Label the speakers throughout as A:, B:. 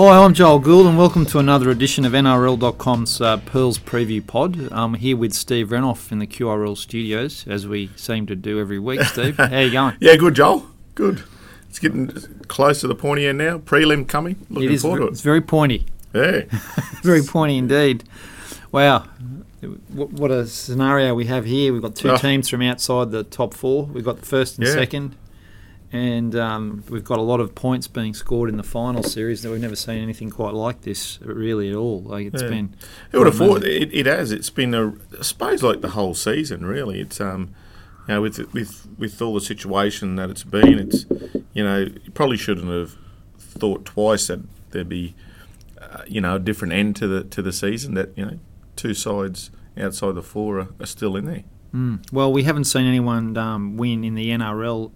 A: Hi, I'm Joel Gould, and welcome to another edition of NRL.com's uh, Pearls Preview Pod. I'm here with Steve Renouf in the QRL studios, as we seem to do every week. Steve, how you going?
B: Yeah, good, Joel. Good. It's getting close to the pointy end now. Prelim coming. Looking
A: it is.
B: forward to it.
A: It's very pointy.
B: Yeah.
A: Very pointy indeed. Wow. What what a scenario we have here. We've got two
B: Oh.
A: teams from outside the top four. We've got the first and
B: Yeah.
A: second. And um, we've got a lot of points being scored in the final series that we've never seen anything quite like this, really, at all. Like it's
B: Yeah.
A: been.
B: Who would have thought? It, it has. It's been a, I suppose, like the whole season. Really, it's um, you know, with with with all the situation that it's been, it's you know, you probably shouldn't have thought twice that there'd be, uh, you know, a different end to the to the season. That you know, two sides outside the four are, are still in there.
A: Mm. Well, we haven't seen anyone um, win in the NRL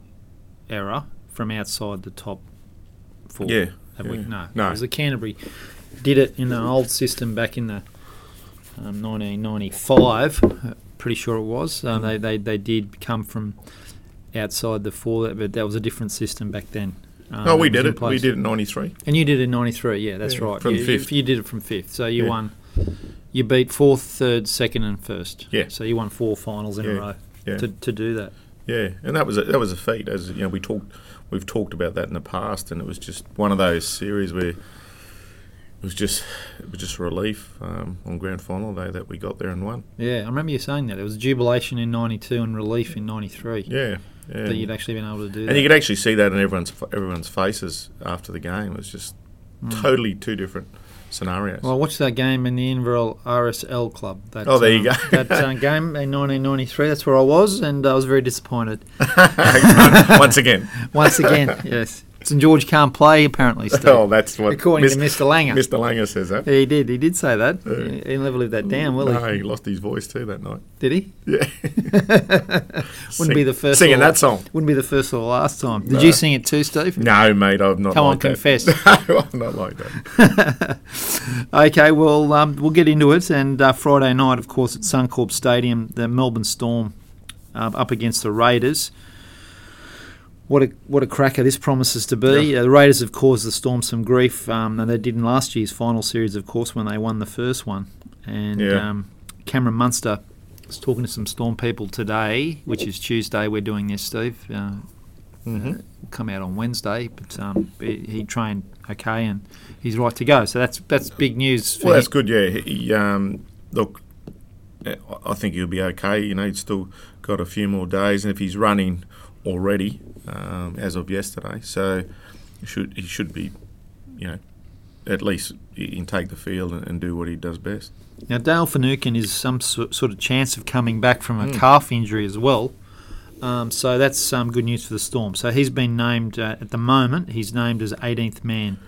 A: era from outside the top four.
B: Yeah,
A: Have we?
B: yeah.
A: No.
B: No.
A: Because the Canterbury did it in an old system back in the um, 1995. uh, Pretty sure it was. Uh, they, they they did come from outside the four, but that was a different system back then. Um,
B: No, we did it. We did it in '93.
A: And you did it in '93. Yeah, that's
B: Yeah,
A: right.
B: from
A: you,
B: fifth.
A: You did it from fifth, so you
B: Yeah.
A: won. You beat fourth, third, second, and first.
B: Yeah.
A: So you won four finals in a row
B: yeah.
A: to, to do that.
B: Yeah, and that was a, that was a feat. As you know, we talked, we've talked about that in the past, and it was just one of those series where it was just it was just relief um, on grand final day that we got there and won.
A: Yeah, I remember you saying that. It was jubilation in '92 and relief in '93
B: Yeah, yeah.
A: that you'd actually been able to do that.
B: and
A: that.
B: you could actually see that in everyone's everyone's faces after the game. It was just totally two different scenarios.
A: Well, I watched that game in the Inverell RSL club. That,
B: Oh, there you
A: um,
B: go.
A: that uh, game in 1993. That's where I was, and I was very disappointed.
B: Once again,
A: Once again, yes. St George can't play apparently. Steve.
B: oh, that's what
A: According to Mr. Langer.
B: Mr. Langer says that.
A: He did. He did say that.
B: Yeah.
A: He never lived that down, will
B: no,
A: he?
B: No, he lost his voice too that night.
A: Did he?
B: Yeah,
A: Wouldn't be the first.
B: singing
A: or-
B: that song.
A: Wouldn't be the first or the last time. Did
B: No.
A: you sing it too, Steve?
B: No, mate, I've not.
A: Come on,
B: like that.
A: confess.
B: no, I'm not like that.
A: Okay, well, um, we'll get into it. And uh, Friday night, of course, at Suncorp Stadium, the Melbourne Storm um, up against the Raiders. What a what a cracker this promises to be.
B: Yeah.
A: Uh, the Raiders have caused the Storm some grief, um, and they did in last year's final series, of course, when they won the first one. And
B: Yeah.
A: um, Cameron Munster was talking to some Storm people today, which is Tuesday. We're doing this, Steve. Uh,
B: hmm
A: will come out on Wednesday, but um, he, trained okay and he's right to go. So that's that's big news. For
B: Well, that's
A: him.
B: good. Yeah, he, um, look, I- I think he'll be okay. You know, he's still got a few more days, and if he's running already um, as of yesterday, so he should he should be, you know, at least take the field and, and do what he does best.
A: Now Dale Finucane is some so, sort of chance of coming back from a
B: Mm.
A: calf injury as well. Um, so that's um, good news for the Storm. So he's been named uh, at the moment. He's named as 18th man.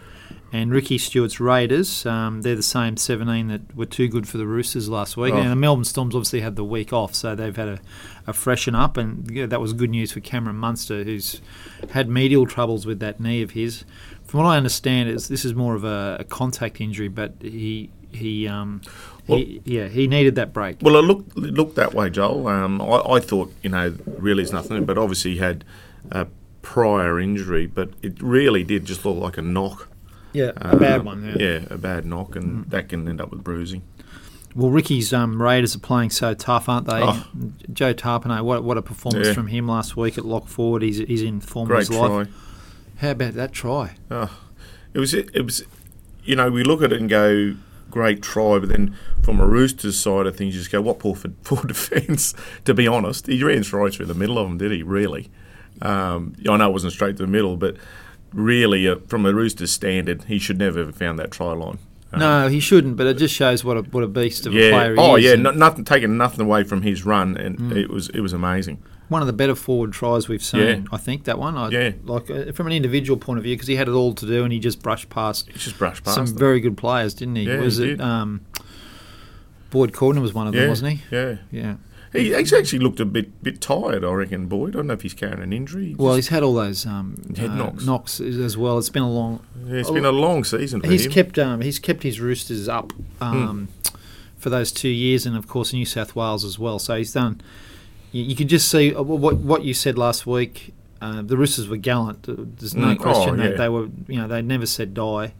A: And Ricky Stewart's Raiders, um, they're the same 17 that were too good for the Roosters last week.
B: Oh.
A: Now the Melbourne Storms obviously had the week off, so they've had a, a freshen up, and yeah, that was good news for Cameron Munster, who's had medial troubles with that knee of his. From what I understand, is this is more of a, a contact injury, but he he um he, yeah he needed that break.
B: Well, it looked it looked that way, Joel. Um, I, I thought, you know, really is nothing, but obviously he had a prior injury, but it really did just look like a knock.
A: Yeah,
B: Um, Yeah, a bad knock, and that can end up with bruising.
A: Well, Ricky's um, Raiders are playing so tough, aren't they?
B: Oh.
A: Joe Tapine, what what a performance
B: Yeah.
A: from him last week at lock forward. He's he's in form of
B: Great
A: his
B: try.
A: life. How about that try?
B: Oh, it was it was, you know, we look at it and go, great try, but then from a Roosters side of things, you just go, what poor, poor defence. To be honest, he ran right through the middle of them, did he? Really? Um, I know it wasn't straight to the middle, but really, uh, from a Roosters standard, he should never have found that try line. Um,
A: no, he shouldn't. But it just shows what a what a beast of a player he
B: Oh,
A: is.
B: Oh
A: yeah.
B: No, nothing taking nothing away from his run, and
A: Mm.
B: it was it was amazing.
A: one of the better forward tries we've seen.
B: Yeah.
A: I think that one. I,
B: Yeah.
A: Like uh, from an individual point of view, because he had it all to do, and he just brushed past
B: He just brushed past
A: some
B: it.
A: very good players, didn't he?
B: Yeah,
A: was
B: he
A: it
B: did.
A: um, Boyd Cordner was one of them,
B: yeah,
A: wasn't he?
B: Yeah.
A: Yeah.
B: He, he's actually looked a bit bit tired, I reckon, Boyd. I don't know if he's carrying an injury. He
A: Well, he's had all those um,
B: Head
A: uh,
B: knocks.
A: knocks as well. It's been a long.
B: yeah, it's been a long season for
A: He's
B: him.
A: kept um, he's kept his Roosters up um, for those two years, and of course New South Wales as well. So he's done. You, you could just see uh, what what you said last week. Uh, the Roosters were gallant. There's no
B: Mm,
A: question
B: oh,
A: that
B: yeah.
A: they were. You know, they never said die.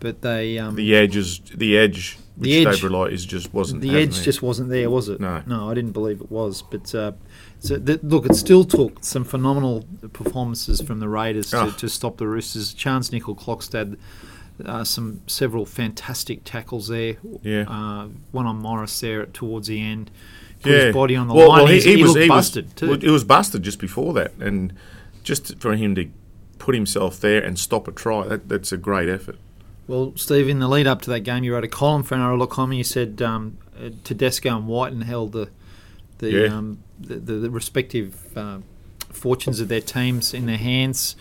A: But they um,
B: The edge is the edge which
A: The edge-
B: is just wasn't
A: the edge
B: there.
A: just wasn't there, was it?
B: No.
A: no, I didn't believe it was. But uh, so th- look, it still took some phenomenal performances from the Raiders to,
B: Oh.
A: to stop the Roosters. Charnze Nicoll-Klokstad, uh, some several fantastic tackles there.
B: Yeah.
A: uh, one on Morris there towards the end. Put
B: yeah.
A: his body on the
B: well,
A: line.
B: Well, he, he
A: he
B: was he
A: busted
B: was,
A: too.
B: well, it was busted just before that, and just for him to put himself there and stop a try, that, that's a great effort.
A: Well, Steve, in the lead up to that game, you wrote a column for NRL.com and you said um, uh, Tedesco and Wighton held the the,
B: Yeah.
A: um, the, the, the respective uh, fortunes of their teams in their hands,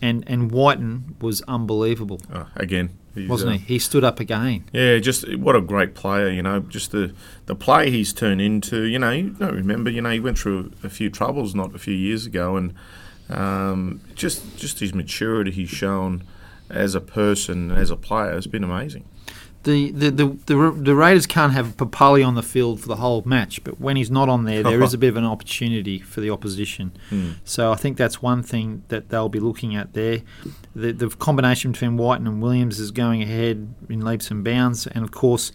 A: and and Wighton was unbelievable,
B: Uh, again,
A: wasn't
B: uh,
A: he? He stood up again.
B: Yeah, just what a great player, you know. Just the the play he's turned into. You know, you don't remember. You know, he went through a few troubles not a few years ago, and um, just just his maturity he's shown as a person, as a player, has been amazing.
A: The, the, the, the, the Raiders can't have Papalii on the field for the whole match, but when he's not on there, there is a bit of an opportunity for the opposition.
B: Hmm.
A: So I think that's one thing that they'll be looking at there. The, the combination between Wighton and Williams is going ahead in leaps and bounds, and of course,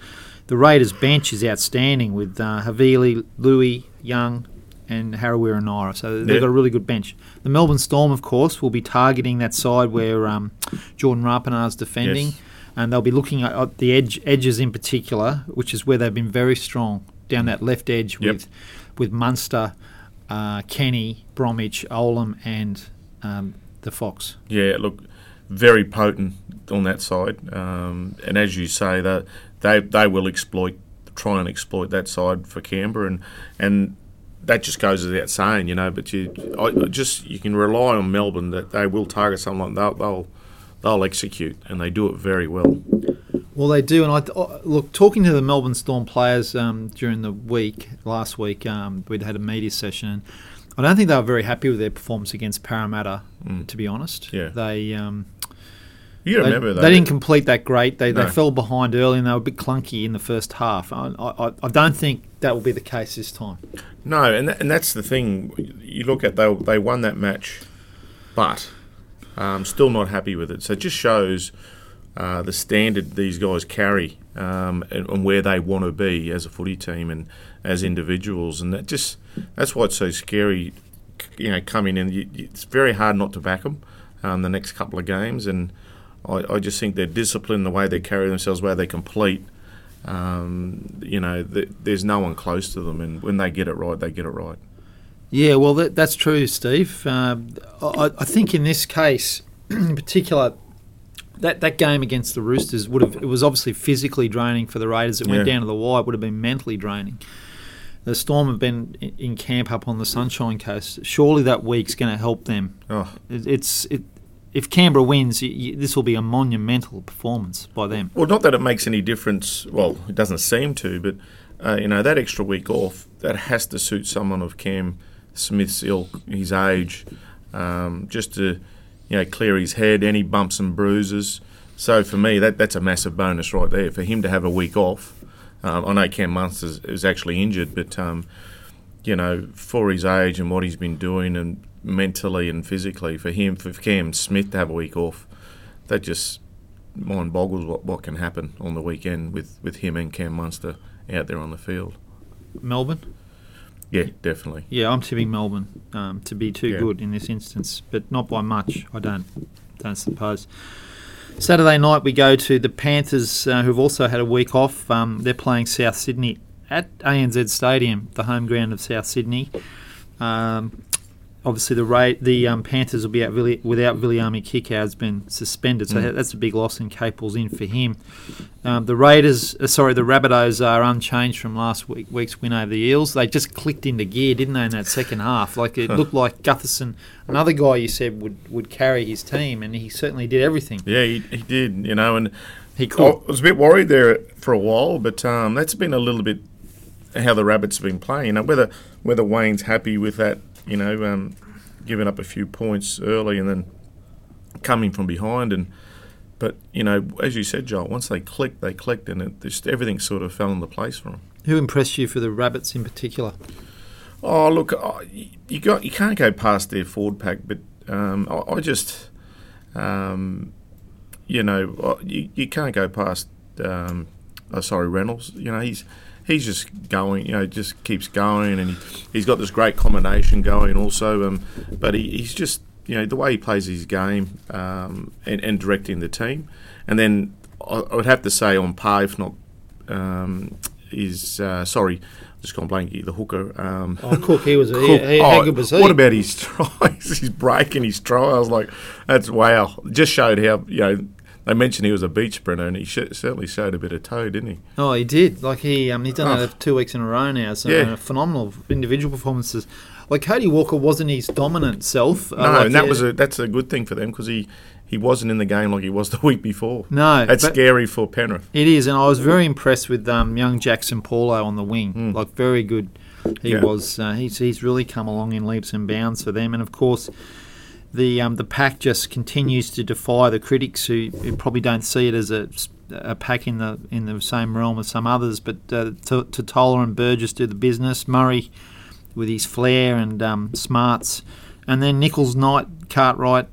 A: the Raiders' bench is outstanding with uh, Havili, Louis, Young, and Harawira and Naera. So they've
B: Yeah.
A: got a really good bench. The Melbourne Storm, of course, will be targeting that side where um, Jordan Rapana is defending
B: Yes.
A: and they'll be looking at, at the edge edges in particular, which is where they've been very strong down that left edge
B: Yep.
A: with with Munster, uh, Kenny, Bromwich, Olam, and um, the Fox.
B: Yeah, look, very potent on that side. Um, and as you say, that they they will exploit, try and exploit that side for Canberra, and and that just goes without saying, you know. But you, I, just you can rely on Melbourne that they will target someone. They'll they'll they'll execute, and they do it very well.
A: Well, they do, and I look talking to the Melbourne Storm players um, during the week last week. Um, we'd had a media session, I don't think they were very happy with their performance against Parramatta. To be honest,
B: Yeah.
A: they. Um,
B: You
A: They,
B: remember
A: they
B: that?
A: didn't complete that great. They,
B: No.
A: they fell behind early and they were a bit clunky in the first half. I, I, I don't think that will be the case this time.
B: No, and that, and that's the thing. You look at they they won that match, but um, still not happy with it. So it just shows uh, the standard these guys carry um, and, and where they want to be as a footy team and as individuals, and that just that's why it's so scary. You know, coming in, you- it's very hard not to back them um, the next couple of games, and I, I just think their discipline, the way they carry themselves, the way they complete. Um, you know, th- there's no one close to them, and when they get it right, they get it right.
A: Yeah, well, that, that's true, Steve. Um, I, I think in this case, in particular, that, that game against the Roosters would have it was obviously physically draining for the Raiders. It went
B: Yeah.
A: down to the wire. It would have been mentally draining. The Storm have been in, in camp up on the Sunshine Coast. Surely that week's going to help them.
B: Oh,
A: It, it's it, if Canberra wins, this will be a monumental performance by them.
B: well, not that it makes any difference. Well, it doesn't seem to, but uh, you know that extra week off that has to suit someone of Cam Smith's ilk, his age, um, just to you know clear his head, any bumps and bruises. So for me, that that's a massive bonus right there for him to have a week off. Um, I know Cam Munster is, is actually injured, but um, you know for his age and what he's been doing and mentally and physically for him, for Cam Smith to have a week off, that just mind boggles what, what can happen on the weekend with, with him and Cam Munster out there on the field.
A: Melbourne.
B: Yeah, definitely.
A: Yeah, I'm tipping Melbourne um, to be too
B: Yeah.
A: good in this instance, but not by much. I don't, don't suppose. Saturday night we go to the Panthers, uh, who've also had a week off. Um, they're playing South Sydney at ANZ Stadium, the home ground of South Sydney. Um, obviously, the Ra- the um, Panthers will be out Villi- without Viliami Kikau has been suspended, so
B: Mm.
A: that's a big loss in Capel's in for him. Um, the Raiders, uh, sorry, the Rabbitohs are unchanged from last week, week's win over the Eels. They just clicked into gear, didn't they, in that second half? Like it looked like Gutherson, another guy you said would, would carry his team, and he certainly did everything
B: Yeah, he, he did, you know, and
A: he
B: I was a bit worried there for a while, but um, that's been a little bit how the Rabbits have been playing. You know, whether whether Wayne's happy with that, you know, um, giving up a few points early and then coming from behind, and but you know, as you said, Joel, once they clicked, they clicked, and it just everything sort of fell into place for them.
A: Who impressed you for the Rabbits in particular?
B: Oh, look, oh, you got you can't go past their forward pack, but um, I, I just, um, you know, you, you can't go past. Um, oh, sorry, Reynolds. You know, he's he's just going. You know, just keeps going, and he, he's got this great combination going also. Um, but he, he's just you know the way he plays his game um, and, and directing the team, and then I, I would have to say on par, if not, um, is uh, sorry. Just gone blank. The hooker. Um,
A: Oh, Cook, he was.
B: Cook.
A: He, he,
B: Oh,
A: how good was he?
B: What about his tries? his break and his try. I was like, that's wow. Just showed how you know. They mentioned he was a beach sprinter, and he sh- certainly showed a bit of toe, didn't he?
A: Oh, he did. Like he, um, he's done
B: Oh.
A: it two weeks in a row now. So
B: Yeah.
A: uh, phenomenal individual performances. Like Cody Walker wasn't his dominant self. uh,
B: No,
A: like
B: and that was a that's a good thing for them because he he wasn't in the game like he was the week before.
A: no.
B: That's scary for Penrith.
A: It is, and I was very impressed with um, young Jaxson Paulo on the wing. Like very good. He.
B: Yeah.
A: was. Uh, he's he's really come along in leaps and bounds for them, and of course. The um, the pack just continues to defy the critics who, who probably don't see it as a, a pack in the in the same realm as some others. But uh, to, to Toller and Burgess do the business. Murray with his flair and um, smarts, and then Nichols, Knight, Cartwright,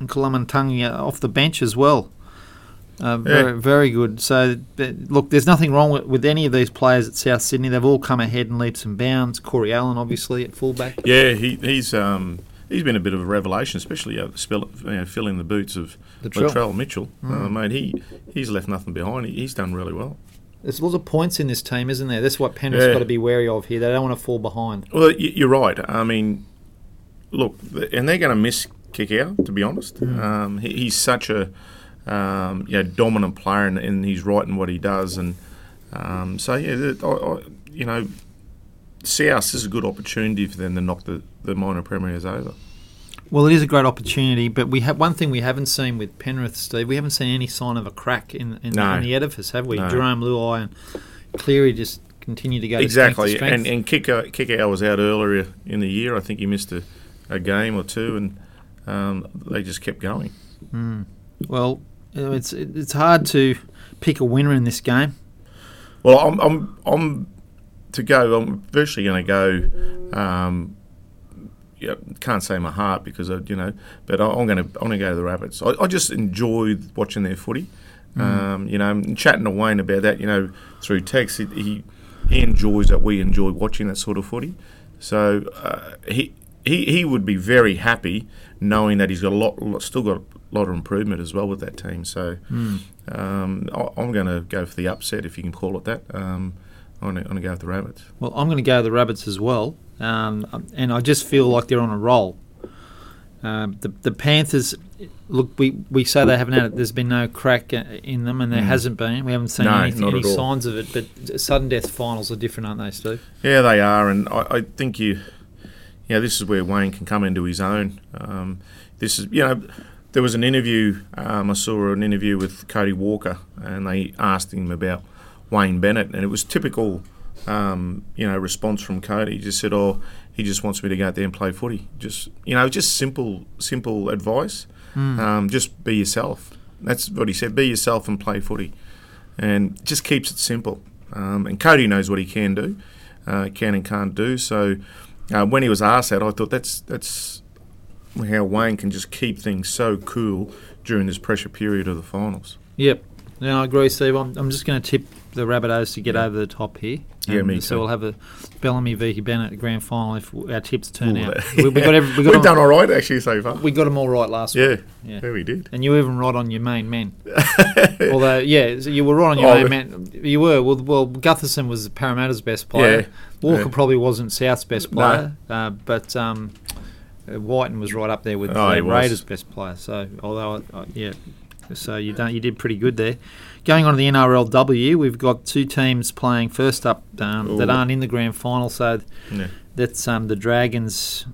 A: and Koloamatangi off the bench as well. Uh, very, very good. So, look, there's nothing wrong with, with any of these players at South Sydney. They've all come ahead in leaps and bounds. Corey Allan, obviously, at fullback.
B: Yeah, he, he's um, he's been a bit of a revelation, especially uh, spell, you know, filling the boots of
A: Latrell.
B: Latrell Mitchell. Uh, mate, he he's left nothing behind. He, he's done really well.
A: There's lots of points in this team, isn't there? That's what Penrith's
B: Yeah.
A: got to be wary of here. They don't want to fall behind.
B: Well, you're right. I mean, look, and they're going to miss Kikau. To be honest, um, he, he's such a um, you know, dominant player, and, and he's right in what he does. And um, so, yeah, I, I, you know, South is a good opportunity for them to knock the, the minor premiers over.
A: Well, it is a great opportunity, but we have one thing we haven't seen with Penrith, Steve. We haven't seen any sign of a crack in, in,
B: No.
A: in the edifice, have we?
B: No.
A: Jarome Luai and Cleary just continue to go
B: exactly,
A: to strength to
B: and
A: strength.
B: and Kikau Kikau was out earlier in the year. I think he missed a, a game or two, and um, they just kept going.
A: well, it's it's hard to pick a winner in this game.
B: Well, I'm I'm, I'm to go. I'm virtually going to go. Um, yeah, can't say my heart because I, you know, but I, I'm going to I'm going to go to the Rabbits. I, I just enjoy watching their footy. Um, you know, chatting to Wayne about that. You know, through text, he he, enjoys that. We enjoy watching that sort of footy. So uh, he. He, he would be very happy knowing that he's got a lot, lot still got a lot of improvement as well with that team. So um, I, I'm going to go for the upset if you can call it that. Um, I'm going to go with the Rabbits.
A: Well, I'm going to go with the Rabbits as well, um, and I just feel like they're on a roll. Um, the the Panthers, look, we, we say they haven't had it. There's been no crack uh, in them, and there hasn't been. We haven't seen
B: Mm. No,
A: any, any signs of it. But sudden death finals are different, aren't they, Steve?
B: Yeah, they are, and I, I think you, you know, this is where Wayne can come into his own. Um, this is, you know, there was an interview. Um, I saw an interview with Cody Walker, and they asked him about Wayne Bennett, and it was typical, um, you know, response from Cody. He just said, "Oh, he just wants me to go out there and play footy." Just, you know, just simple, simple advice. Um, just be yourself. That's what he said. Be yourself and play footy, and just keeps it simple. Um, and Cody knows what he can do, uh, can and can't do. So uh, when he was asked that, I thought that's that's how Wayne can just keep things so cool during this pressure period of the finals.
A: Yep. No, I agree, Steve. I'm, I'm just going to tip the Rabbitohs to get over the top here.
B: Yeah, me
A: So
B: too.
A: we'll have a Bellamy v Bennett grand final if our tips turn
B: Ooh,
A: out. we, we got every, we got
B: We've
A: them,
B: done all right actually so far.
A: we got them all right last
B: yeah,
A: week. Yeah.
B: yeah, we did.
A: And you were even right on your main men. Although, yeah, so you were right on your
B: Oh,
A: main man. You were. Well, well, Gutherson was Parramatta's best player.
B: Yeah,
A: Walker
B: yeah.
A: probably wasn't South's best
B: No.
A: player. Uh, but um, uh, Wighton was right up there with
B: Oh, he was.
A: Raiders' best player. So, although, uh, yeah, so you done, you did pretty good there. Going on to the NRLW, we've got two teams playing first up um, that aren't in the grand final. So
B: Yeah.
A: that's um, the Dragons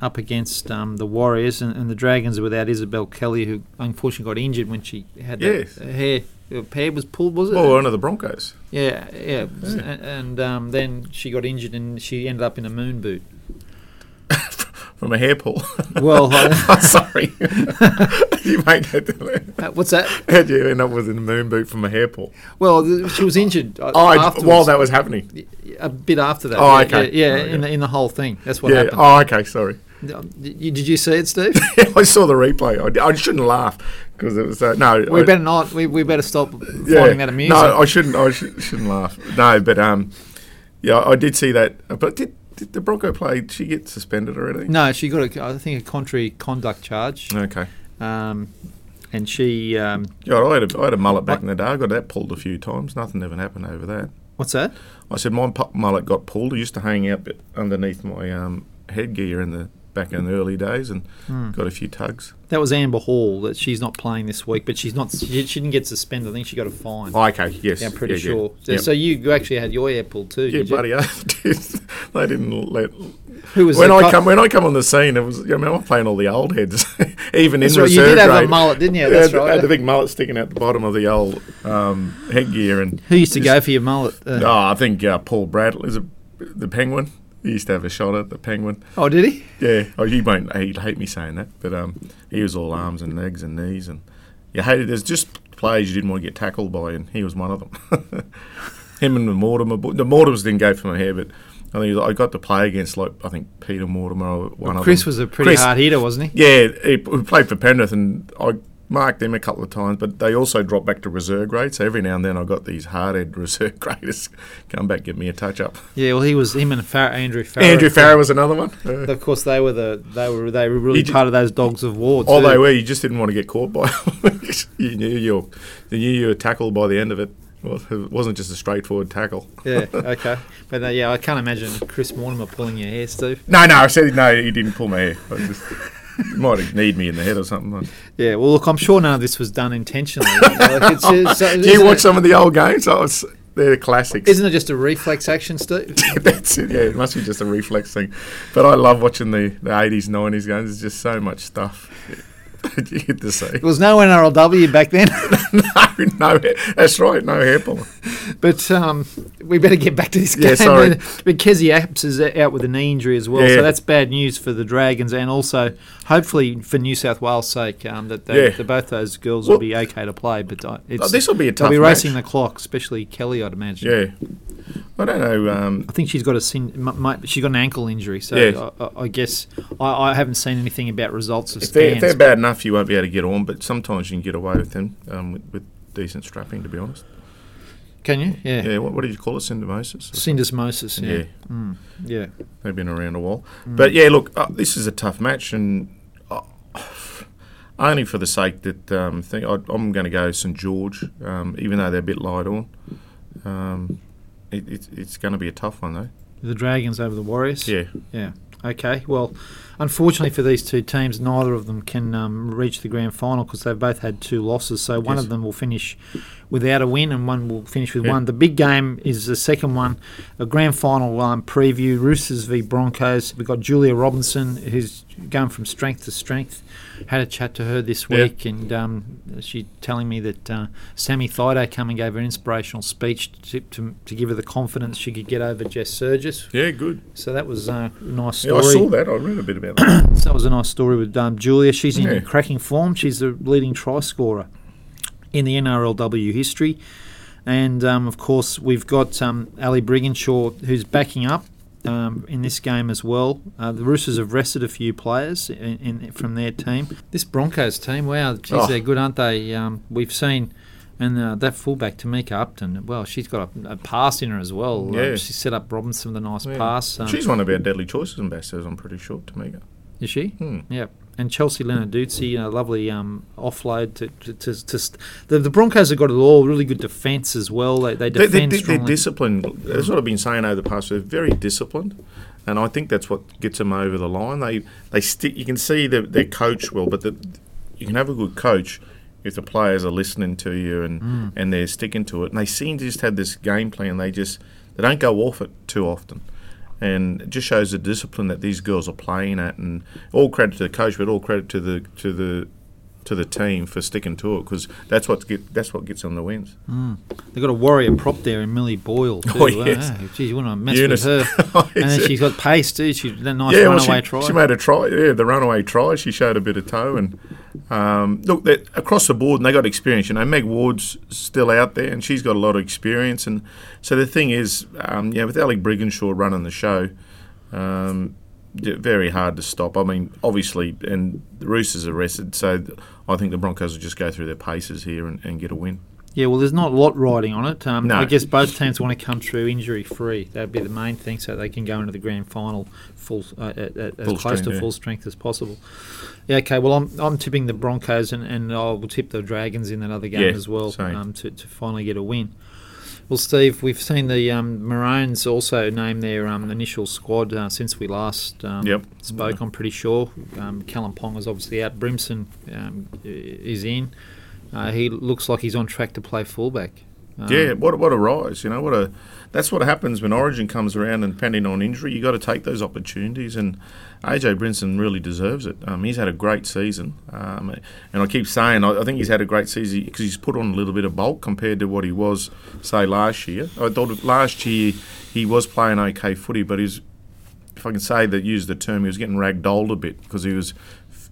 A: up against um, the Warriors, and, and the Dragons are without Isabel Kelly, who unfortunately got injured when she had
B: Yes.
A: that hair. Her hair was pulled, was it?
B: Oh, of the Broncos.
A: Yeah, yeah. And, and um, then she got injured and she ended up in a moon boot.
B: From a hair pull.
A: Well, I-
B: sorry. you make that.
A: uh, what's that?
B: How'd you end up with a moon boot from a hair pull?
A: Well, she was injured. uh,
B: Oh,
A: afterwards.
B: while that was happening.
A: a bit after that.
B: Oh,
A: yeah,
B: okay.
A: Yeah, yeah,
B: Oh,
A: in the in the whole thing. That's what
B: yeah.
A: happened.
B: Oh, okay. Sorry.
A: Did you, see it, Steve?
B: I saw the replay. I, I shouldn't laugh because it was uh, no.
A: We
B: I-
A: better not. We, we better stop
B: yeah.
A: finding that amusing.
B: No, I shouldn't. I should, shouldn't laugh. No, but um, yeah, I did see that. But did, did the Bronco play? Did she get suspended already?
A: No, she got a, I think a contrary conduct charge,
B: Okay.
A: um, and she um,
B: Yeah, I had a, I had a mullet back in the day. I got that pulled a few times. Nothing ever happened over that.
A: what's that?
B: I said my mullet got pulled. It used to hang out bit underneath my um, headgear in the back in the early days, and
A: Hmm.
B: got a few tugs.
A: That was Amber Hall. That she's not playing this week, but she's not. She, she didn't get suspended. I think she got a fine.
B: Oh, okay, yes,
A: yeah, I'm pretty
B: yeah,
A: sure.
B: Yeah,
A: So,
B: yeah.
A: so you, actually had your air pulled too.
B: Yeah,
A: did
B: bloody they didn't let.
A: Who was
B: when I
A: co-
B: come when I come on the scene, it was. I mean, I'm playing all the old heads, even
A: That's
B: in
A: right, you did have a mullet, didn't you?
B: Yeah,
A: That's
B: had-
A: right.
B: Had the big mullet sticking out the bottom of the old um, headgear, and
A: Who used to go for your mullet? Uh,
B: oh, I think uh, Paul Bradley is it the Penguin. He used to have a shot at the Penguin.
A: oh, did he?
B: Yeah, oh, he won't. He'd hate me saying that, but um, he was all arms and legs and knees, and you hated. There's just players you didn't want to get tackled by, and he was one of them. Him and the Mortimer. The Mortimers didn't go for my hair, but I think I got to play against like I think Peter Mortimer or one of
A: Chris
B: them.
A: was a pretty
B: Chris-
A: hard hitter, wasn't he?
B: Yeah, he played for Penrith, and I marked them a couple of times, but they also dropped back to reserve grade. So every now and then I got these hard-head reserve graders come back give me a touch up.
A: Yeah, well, he was him and Far- Andrew Farrar.
B: Andrew Farrar was another one. Uh,
A: Of course, they were the they were they were really
B: He ju-
A: part of those dogs of war.
B: Oh, they were. You just didn't want to get caught by. them. you knew you were, you knew you were tackled by the end of it. Well, it wasn't just a straightforward tackle.
A: Yeah, okay, but uh, yeah, I can't imagine Chris Mortimer pulling your hair, Steve.
B: No, no, I said no. He didn't pull my hair. I might have kneed me in the head or something.
A: Yeah, well, look, I'm sure none of this was done intentionally. Like, it's, it's, so-
B: Do you watch
A: it-
B: some of the old games? Oh, it's, they're classics.
A: Isn't it just a reflex action, Steve?
B: That's it. Yeah, it must be just a reflex thing. But I love watching the, the 80s, 90s games. There's just so much stuff you get to see.
A: There was no NRLW back then,
B: no, no, that's right. No hair pulling.
A: but um, we better get back to this
B: Yeah,
A: game.
B: sorry.
A: But Kezie Apps is out with a knee injury as well,
B: Yeah.
A: so that's bad news for the Dragons, and also hopefully for New South Wales' sake um, that, they,
B: Yeah.
A: that both those girls
B: Well-
A: will be okay to play. But uh, it's,
B: Oh, this will be a tough.
A: they'll be racing
B: match.
A: the clock, especially Kelly, I'd imagine.
B: Yeah. I don't know. Um,
A: I think she's got a sin, might, she's got an ankle injury, so
B: Yeah.
A: I, I- guess I, I haven't seen anything about results of
B: if, they're,
A: scans.
B: if they're bad enough, you won't be able to get on, but sometimes you can get away with them um, with, with decent strapping, to be honest.
A: Can you? Yeah.
B: Yeah, what, what did you call it? Syndesmosis?
A: Syndesmosis. Yeah.
B: Yeah.
A: Mm, yeah.
B: They've been around a while. But yeah, look, uh, this is a tough match, and uh, only for the sake that um, think, I, I'm going to go St George, um, even though they're a bit light on. Um, it, it's it's going to be a tough one, though.
A: The Dragons over the Warriors.
B: Yeah.
A: Yeah. Okay. Well, unfortunately for these two teams, neither of them can um, reach the grand final because they've both had two losses. So one
B: Yes.
A: of them will finish without a win, and one will finish with
B: Yeah.
A: one. The big game is the second one, a grand final um, preview: Roosters v Broncos. We've got Julia Robinson, who's going from strength to strength. Had a chat to her this
B: Yeah.
A: week, and um, she telling me that uh, Sammy Thaiday came and gave her an inspirational speech to, to, to give her the confidence she could get over Jess Sergis.
B: Yeah, good.
A: So that was a nice
B: Yeah,
A: story.
B: I saw that. I read a bit about that.
A: So that was a nice story with um, Julia. She's in
B: Yeah.
A: cracking form. She's the leading try scorer in the NRLW history. And um, of course, we've got um, Ali Brigginshaw who's backing up um, in this game as well. Uh, the Roosters have rested a few players in, in, from their team. This Broncos team, wow, geez,
B: Oh.
A: they're good, aren't they? Um, we've seen. And uh, that fullback, Tamika Upton, well, she's got a, a pass in her as well. Um,
B: Yeah.
A: she set up Robinson with a nice
B: Yeah.
A: pass. Um,
B: She's one of our deadly choices ambassadors, I'm pretty sure, Tamika.
A: is she?
B: Hmm.
A: Yeah, and Chelsea Dootsy, a lovely um, offload to to, to, to st- the, the Broncos have got it all. Really good defence as well. They they
B: They,
A: defend
B: they, they're
A: strongly.
B: disciplined. That's what I've been saying over the past. They're very disciplined, and I think that's what gets them over the line. They they stick. You can see that their coach well, but the, you can have a good coach if the players are listening to you and
A: Mm.
B: and they're sticking to it. And they seem to just have this game plan. They just they don't go off it too often. And it just shows the discipline that these girls are playing at, and all credit to the coach, but all credit to the to the to the team for sticking to it because that's what get that's what gets them the wins.
A: They've got a warrior prop there in Millie Boyle too.
B: Oh, yes.
A: Ah, geez, you want to mess
B: Eunice.
A: with her.
B: Oh,
A: and then she's got pace too. She's a nice
B: well,
A: runaway
B: she,
A: try.
B: She made a try. Yeah, the runaway try. She showed a bit of toe, and um, look, across the board, and they got experience. You know, Meg Ward's still out there, and she's got a lot of experience. And so the thing is, um, yeah, with Ali Brigginshaw running the show, um, very hard to stop. I mean, obviously, and the Roosters are rested, so I think the Broncos will just go through their paces here and, and get a win.
A: Yeah, well, there's not a lot riding on it. Um,
B: No.
A: I guess both teams want to come through injury free. That'd be the main thing, so they can go into the grand final full uh, at, at, as close
B: strength,
A: to
B: yeah.
A: full strength as possible. Yeah, okay. Well, I'm I'm tipping the Broncos, and, and I will tip the Dragons in that other game
B: Yeah,
A: as well um, to to finally get a win. Well, Steve, we've seen the um, Maroons also name their um, initial squad uh, since we last um,
B: Yep.
A: spoke. I'm pretty sure. Um, Kalyn Ponga is obviously out. Brimson um, is in. Uh, he looks like he's on track to play fullback. Um,
B: Yeah, what what a rise! You know what a that's what happens when Origin comes around and depending on injury, you got to take those opportunities. And AJ Brimson really deserves it. Um, he's had a great season, um, and I keep saying I, I think he's had a great season because he's put on a little bit of bulk compared to what he was say last year. I thought last year he was playing okay footy, but he's if I can say that use the term, he was getting ragdolled a bit because he was,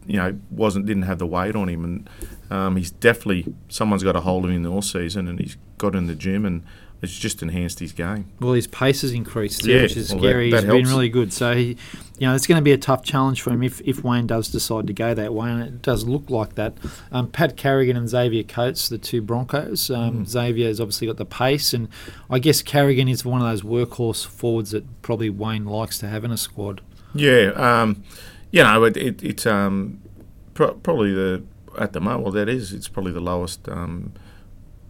B: you know, wasn't didn't have the weight on him, and um, he's definitely someone's got a hold of him in the all season, and he's got in the gym, and it's just enhanced his game.
A: Well, his pace has increased too,
B: Yeah,
A: which is
B: well,
A: scary.
B: that
A: He's been really good. So, he, you know, it's going to be a tough challenge for him if, if Wayne does decide to go that way, and it does look like that. Um, Pat Carrigan and Xavier Coates, the two Broncos. Um,
B: Mm.
A: Xavier has obviously got the pace, and I guess Carrigan is one of those workhorse forwards that probably Wayne likes to have in a squad.
B: Yeah, um, you know, it, it, it's um, pro- probably the at the moment. Well, that is it's probably the lowest um,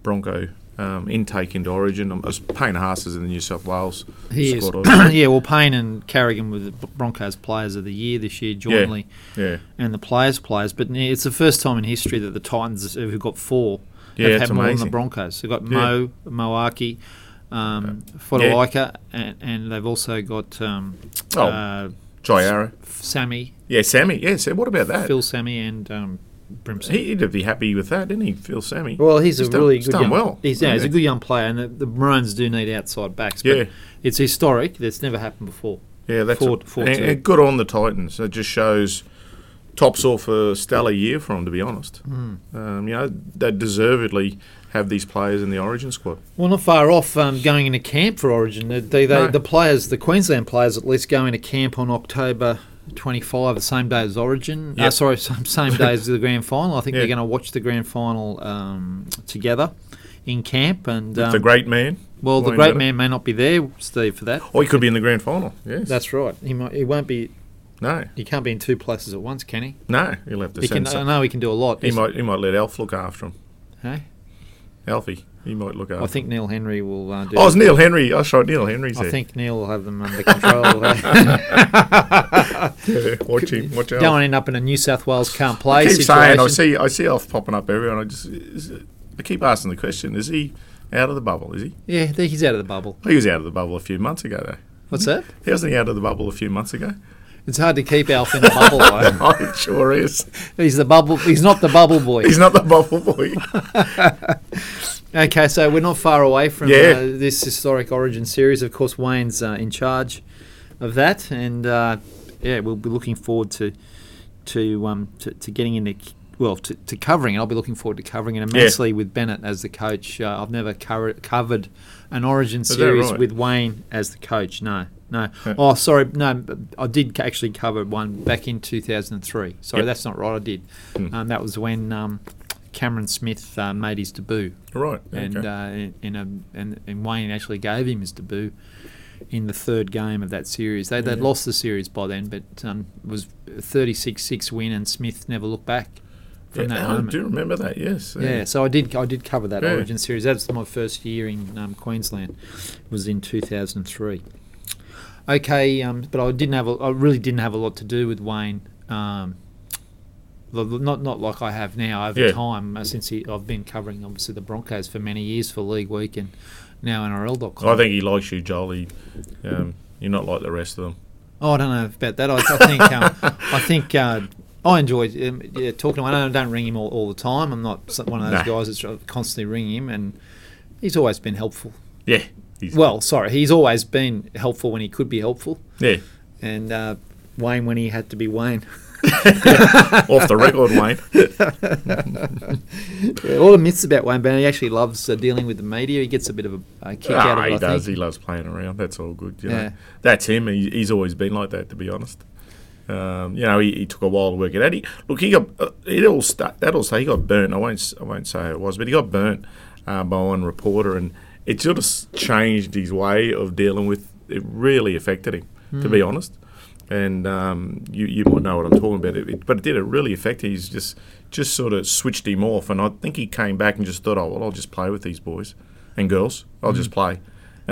B: Bronco um, intake into Origin. Um, as Payne Haas is in the New South Wales
A: He
B: squad.
A: yeah, well, Payne and Carrigan were the Broncos Players of the Year this year jointly.
B: yeah,
A: and the players players. But it's the first time in history that the Titans have got four
B: Yeah,
A: have had more than
B: amazing.
A: the Broncos. They've got
B: Yeah.
A: Mo, Moeaki, um, Fotuaika, and, and they've also got um,
B: Oh.
A: uh,
B: Jai Arrow.
A: Sammy,
B: Yeah, Sammy. Yeah, Sam. What about that?
A: Phil Sami, and um, Brimson.
B: He- He'd be happy with that, didn't he, Phil Sami?
A: well, he's,
B: He's
A: a
B: done-
A: really
B: he's
A: good
B: done
A: young.
B: well.
A: He's, yeah, he's a good young player, and the, the Maroons do need outside backs. But
B: Yeah.
A: it's historic. That's never happened before.
B: Yeah, that's
A: Four-
B: a-
A: four
B: and, and good on the Titans. It just shows tops off a stellar year for them, to be honest.
A: Hmm.
B: Um, you know, they deservedly have these players in the Origin squad.
A: Well, not far off um, going into camp for Origin. They, they,
B: No.
A: The players, the Queensland players, at least go into camp on October 25, the same day as Origin. Uh, sorry, same, same day as the grand final. I think
B: Yeah.
A: they're going to watch the grand final um, together in camp. And
B: the
A: um,
B: great man.
A: well, the great man may not be there, Steve, for that.
B: Or he could be in the grand final. Yes.
A: That's right. He might. He won't be.
B: no,
A: He can't be in two places at once, can he?
B: no. He'll have to
A: He can.
B: send.
A: I know he can do a lot.
B: he might. He might let Alf look after him.
A: Hey?
B: Alfie. He might look after.
A: I think Neil Henry will uh, do.
B: Oh, it's Neil Henry. That's right. Neil Henry's
A: I
B: there.
A: think Neil will have them under control.
B: Yeah, watch him. Watch out.
A: Don't end up in a New South Wales can't play
B: I keep
A: situation.
B: saying, I see, I see Alf popping up everywhere, and I just, is, I keep asking the question: Is he out of the bubble? Is he?
A: Yeah, he's out of the bubble.
B: He was out of the bubble a few months ago, though.
A: What's that?
B: He wasn't he out of the bubble a few months ago.
A: It's hard to keep Alf in a bubble. though.
B: Oh, it sure is.
A: He's the bubble. He's not the bubble boy.
B: He's not the bubble boy.
A: Okay, so we're not far away from
B: Yeah.
A: uh, this historic Origin series. Of course, Wayne's uh, in charge of that, and uh, yeah, we'll be looking forward to to um, to, to getting into well to, to covering it. I'll be looking forward to covering it immensely with Bennett as the coach. Uh, I've never cover- covered an Origin series
B: right?
A: with Wayne as the coach. No, no.
B: Yeah.
A: Oh, sorry, no. I did actually cover one back in 2003. Sorry,
B: Yep.
A: that's not right. I did.
B: Hmm.
A: Um, that was when. Um, Cameron Smith uh, made his debut
B: right.
A: and
B: okay.
A: uh, in, in a and, and Wayne actually gave him his debut in the third game of that series. They they'd
B: Yeah.
A: lost the series by then, but um, it was a 36-6 win, and Smith never looked back from
B: Yeah,
A: that
B: I
A: moment.
B: do remember that. Yes.
A: Yeah, so I did I did cover that
B: Yeah.
A: Origin series. That was my first year in um, Queensland. Was in 2003. Okay, um, but I didn't have a, I really didn't have a lot to do with Wayne. Um, not not like I have now over
B: Yeah.
A: time uh, since he, I've been covering obviously the Broncos for many years for League Week and now NRL.com.
B: I think he likes you, Jolie. Um, you're not like the rest of them.
A: Oh, I don't know about that. I, I think um, I think uh, I enjoy um, yeah, talking to him. I don't, don't ring him all, all the time. I'm not one of those
B: No.
A: guys that's constantly ringing him, and he's always been helpful.
B: Yeah. He's,
A: Well, sorry, he's always been helpful when he could be helpful,
B: yeah.
A: and uh, Wayne when he had to be Wayne.
B: Off the record, Wayne.
A: Yeah, all the myths about Wayne Bennett. He actually loves uh, dealing with the media. He gets a bit of a, a kick out of it.
B: he
A: I
B: does.
A: think.
B: He loves playing around. That's all good. You know?
A: Yeah.
B: That's him. He, he's always been like that, to be honest. Um, you know, he, he, took a while to work it out. He, look, he got uh, it all start, that also he got burnt. I won't I won't say it was, but he got burnt uh, by one reporter, and it sort of changed his way of dealing with. It really affected him, mm. to be hmm. honest. And um, you you might know what I'm talking about, it, it, but it did. It really affected. He's just just sort of switched him off, and I think he came back and just thought, oh well, I'll just play with these boys and girls. I'll mm. just play.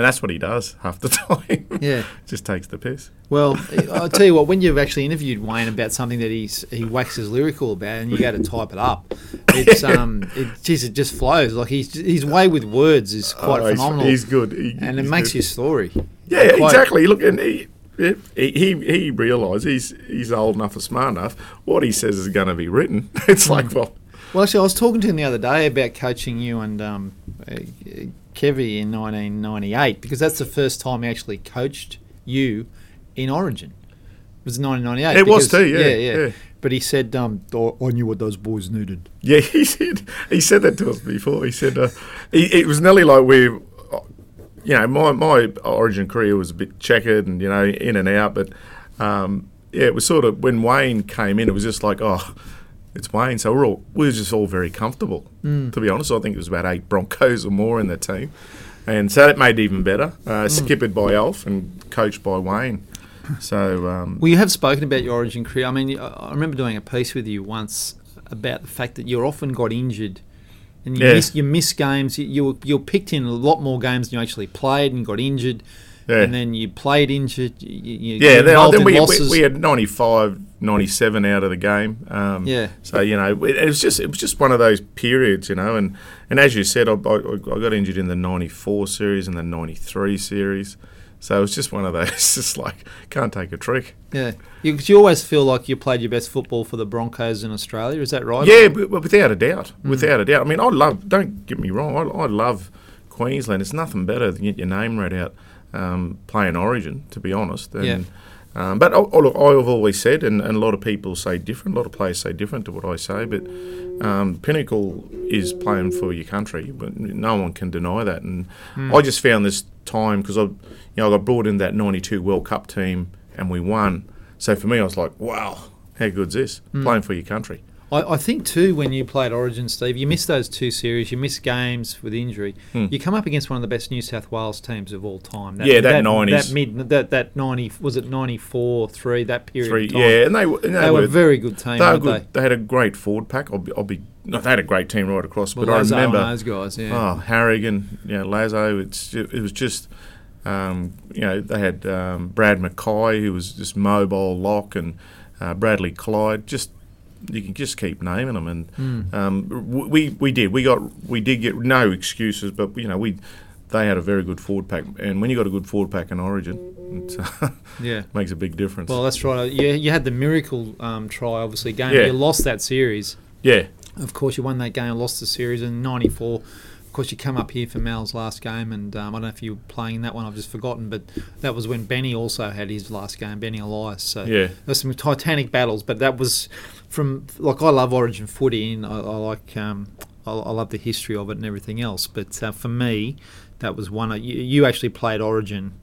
B: And that's what he does half the time.
A: Yeah.
B: Just takes the piss.
A: Well, I'll tell you what, when you've actually interviewed Wayne about something that he's he waxes lyrical about and you go to type it up, it's um it just it just flows. Like he's his way with words is quite oh, phenomenal.
B: He's, good. He,
A: and it
B: makes
A: good. your story.
B: Yeah, quite, exactly. Look and he he he, he realises he's he's old enough or smart enough. What he says is going to be written. It's like mm. well
A: well, actually, I was talking to him the other day about coaching you and um, Kevy in 1998 because that's the first time he actually coached you in Origin. It was 1998.
B: It because, was too, yeah, yeah,
A: yeah. But he said, um, I knew what those boys needed.
B: Yeah, he said he said that to us before. He said uh, he, it was nearly like we, you know, my my Origin career was a bit checkered and you know in and out, but um, yeah, it was sort of when Wayne came in, it was just like oh it's Wayne. So we're all we were just all very comfortable. Mm. To be honest, I think it was about eight Broncos or more in the team, and so that made it even better. Uh, mm. Skippered by Alf and coached by Wayne. So um,
A: well, you have spoken about your Origin career. I mean, I remember doing a piece with you once about the fact that you often got injured. And you, yeah. miss, you miss games. You, you, were, you were picked in a lot more games than you actually played and got injured. Yeah. And then you played injured. You, you
B: yeah, then, then we, we, we, had 95, 97 out of the game. Um,
A: yeah.
B: So you know, it, it, was just it was just one of those periods, you know. And, and as you said, I, I, I got injured in the 94 series and the 93 series. So it was just one of those, just like can't take a trick.
A: Yeah, you, you always feel like you played your best football for the Broncos in Australia. Is that right?
B: Yeah, but, without a doubt, mm. without a doubt. I mean, I love. Don't get me wrong. I, I love Queensland. It's nothing better than get your name read out um, playing Origin, to be honest. And,
A: yeah.
B: Um, but oh, oh, look, I've always said, and, and, a lot of people say different, a lot of players say different to what I say, but um, Pinnacle is playing for your country, but no one can deny that. And mm. I just found this time because I, you know, I got brought in that '92 World Cup team and we won. So for me, I was like, wow, how good's this? Mm. Playing for your country.
A: I, I, think too when you played Origin, Steve, you missed those two series. You missed games with injury. Hmm. You come up against one of the best New South Wales teams of all time.
B: That, yeah, that nineties,
A: that, mid, that that ninety was it ninety four three that period. Three,
B: yeah, and they, and they,
A: they were, a very good team. They,
B: good, they? they? had a great forward pack. I'll be, I'll be no, they had a great team right across.
A: Well,
B: but
A: Lazo
B: I remember
A: those guys. Yeah.
B: Oh, Harragon, you know, Lazo. It's it was just. Um, you know, they had um, Brad Mackay, who was just mobile lock, and uh, Bradley Clyde, just you can just keep naming them, and mm. um, we we did we got we did get no excuses, but you know we they had a very good forward pack, and when you got a good forward pack in Origin, it
A: yeah
B: makes a big difference.
A: Well, that's right. You, you had the miracle um, try, obviously game. Yeah. You lost that series.
B: Yeah.
A: Of course, you won that game, lost the series in '94. Of course, you come up here for Mal's last game, and um, I don't know if you were playing that one. I've just forgotten, but that was when Benny also had his last game, Benny Elias. So
B: yeah,
A: there's some titanic battles, but that was from like I love Origin footy, and I, I like um, I, I, love the history of it and everything else. But uh, for me, that was one. Of, you, you, actually played Origin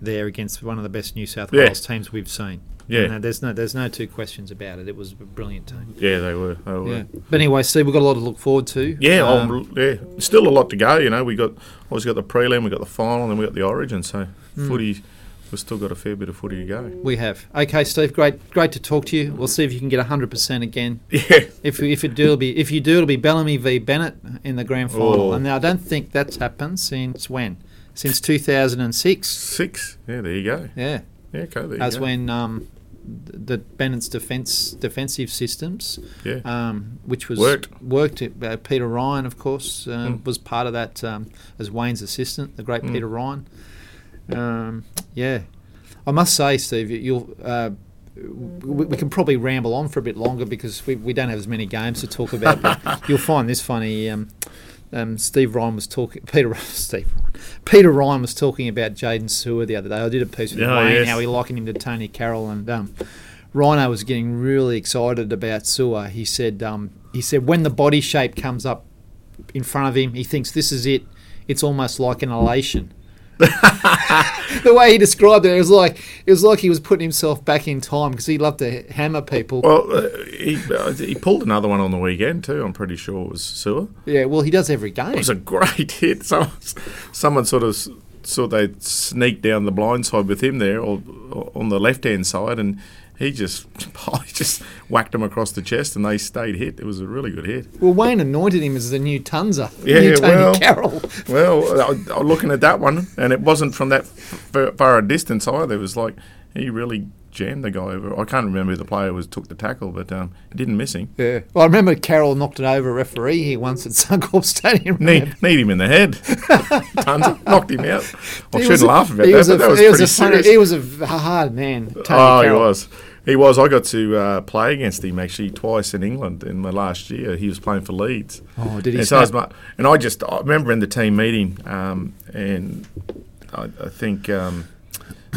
A: there against one of the best New South Wales yeah. teams we've seen.
B: Yeah,
A: there's no there's no two questions about it. It was a brilliant team.
B: Yeah, they were. They were. Yeah.
A: But anyway, Steve, we've got a lot to look forward to.
B: Yeah, um, yeah, still a lot to go. You know, we got always got the prelim, we got the final, and then we got the Origin. So mm. footy we've still got a fair bit of footy to go.
A: We have. Okay, Steve, great, great to talk to you. We'll see if you can get hundred percent again.
B: Yeah.
A: If if it do, it'll be if you do, it'll be Bellamy v Bennett in the grand final. Oh. And now I don't think that's happened since when? Since two thousand and six.
B: Six. Yeah, there you go.
A: Yeah.
B: Yeah, okay. There
A: As when um, the Bennett's defense defensive systems,
B: yeah.
A: um, which was
B: worked.
A: Worked. Uh, Peter Ryan, of course, uh, mm. was part of that um, as Wayne's assistant, the great mm. Peter Ryan. Um, yeah, I must say, Steve, you'll. Uh, we, we, can probably ramble on for a bit longer because we, we don't have as many games to talk about. But you'll find this funny. Um, um, Steve Ryan was talking. Peter Steve Ryan. Peter Ryan was talking about Jaydn Su'A the other day. I did a piece with oh, Wayne yes. how he likened him to Tonie Carroll, and um, Rhino was getting really excited about Su'A. He said um, he said when the body shape comes up in front of him, he thinks this is it. It's almost like an elation the way he described it, it was like it was like he was putting himself back in time because he loved to hammer people.
B: Well, uh, he uh, he pulled another one on the weekend too. I'm pretty sure it was Su'A.
A: yeah, well, he does every game.
B: It was a great hit. Someone, someone sort of s- thought they'd sneak down the blind side with him there, or, or on the left hand side, and he just he just whacked him across the chest, and they stayed hit. It was a really good hit.
A: well, Wayne anointed him as the new Tunza,
B: Yeah,
A: new Tonie
B: well-
A: Carroll.
B: Well, I, looking at that one, and it wasn't from that far a distance either. It was like he really jammed the guy over. I can't remember who the player was took the tackle, but um, it didn't miss him.
A: Yeah, well, I remember Carroll knocked it over a referee here once at Suncorp Stadium.
B: Need, need him in the head. Tons knocked him out. I shouldn't
A: a-
B: laugh about that,
A: was
B: but
A: a-
B: that was
A: he
B: pretty
A: a funny-
B: serious.
A: He was a hard man. Tonie
B: oh,
A: Carroll.
B: he was. He was. I got to uh, play against him actually twice in England in my last year. He was playing for Leeds.
A: Oh, did he?
B: And, so I was and I just I remember in the team meeting, um, and I, I think um,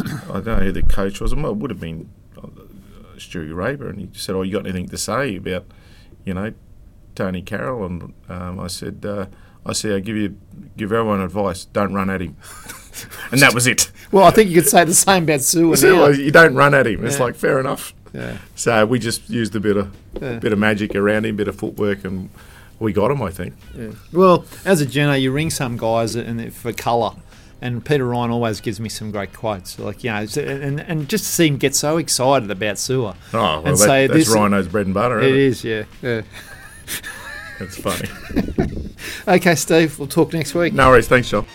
B: I don't know who the coach was. Well, it would have been uh, Stewie Raper, and he said, "Oh, you got anything to say about, you know, Tonie Carroll?" And um, I said, uh, "I said, I give you give everyone advice: don't run at him." and that was it.
A: Well, I think you could say the same about Sue.
B: You don't run at him. It's like fair enough.
A: Yeah.
B: So we just used a bit of
A: Yeah.
B: bit of magic around him, bit of footwork, and we got him. I think.
A: Yeah. Well, as a journo, you ring some guys and for colour, and Peter Ryan always gives me some great quotes. Like you know, and and just to see him get so excited about Su'A.
B: Oh, well,
A: And
B: that,
A: say
B: that's
A: this-
B: Rhino's bread and butter.
A: It
B: Isn't it
A: is, yeah.
B: That's funny.
A: Okay, Steve. We'll talk next week.
B: No worries. Thanks, John.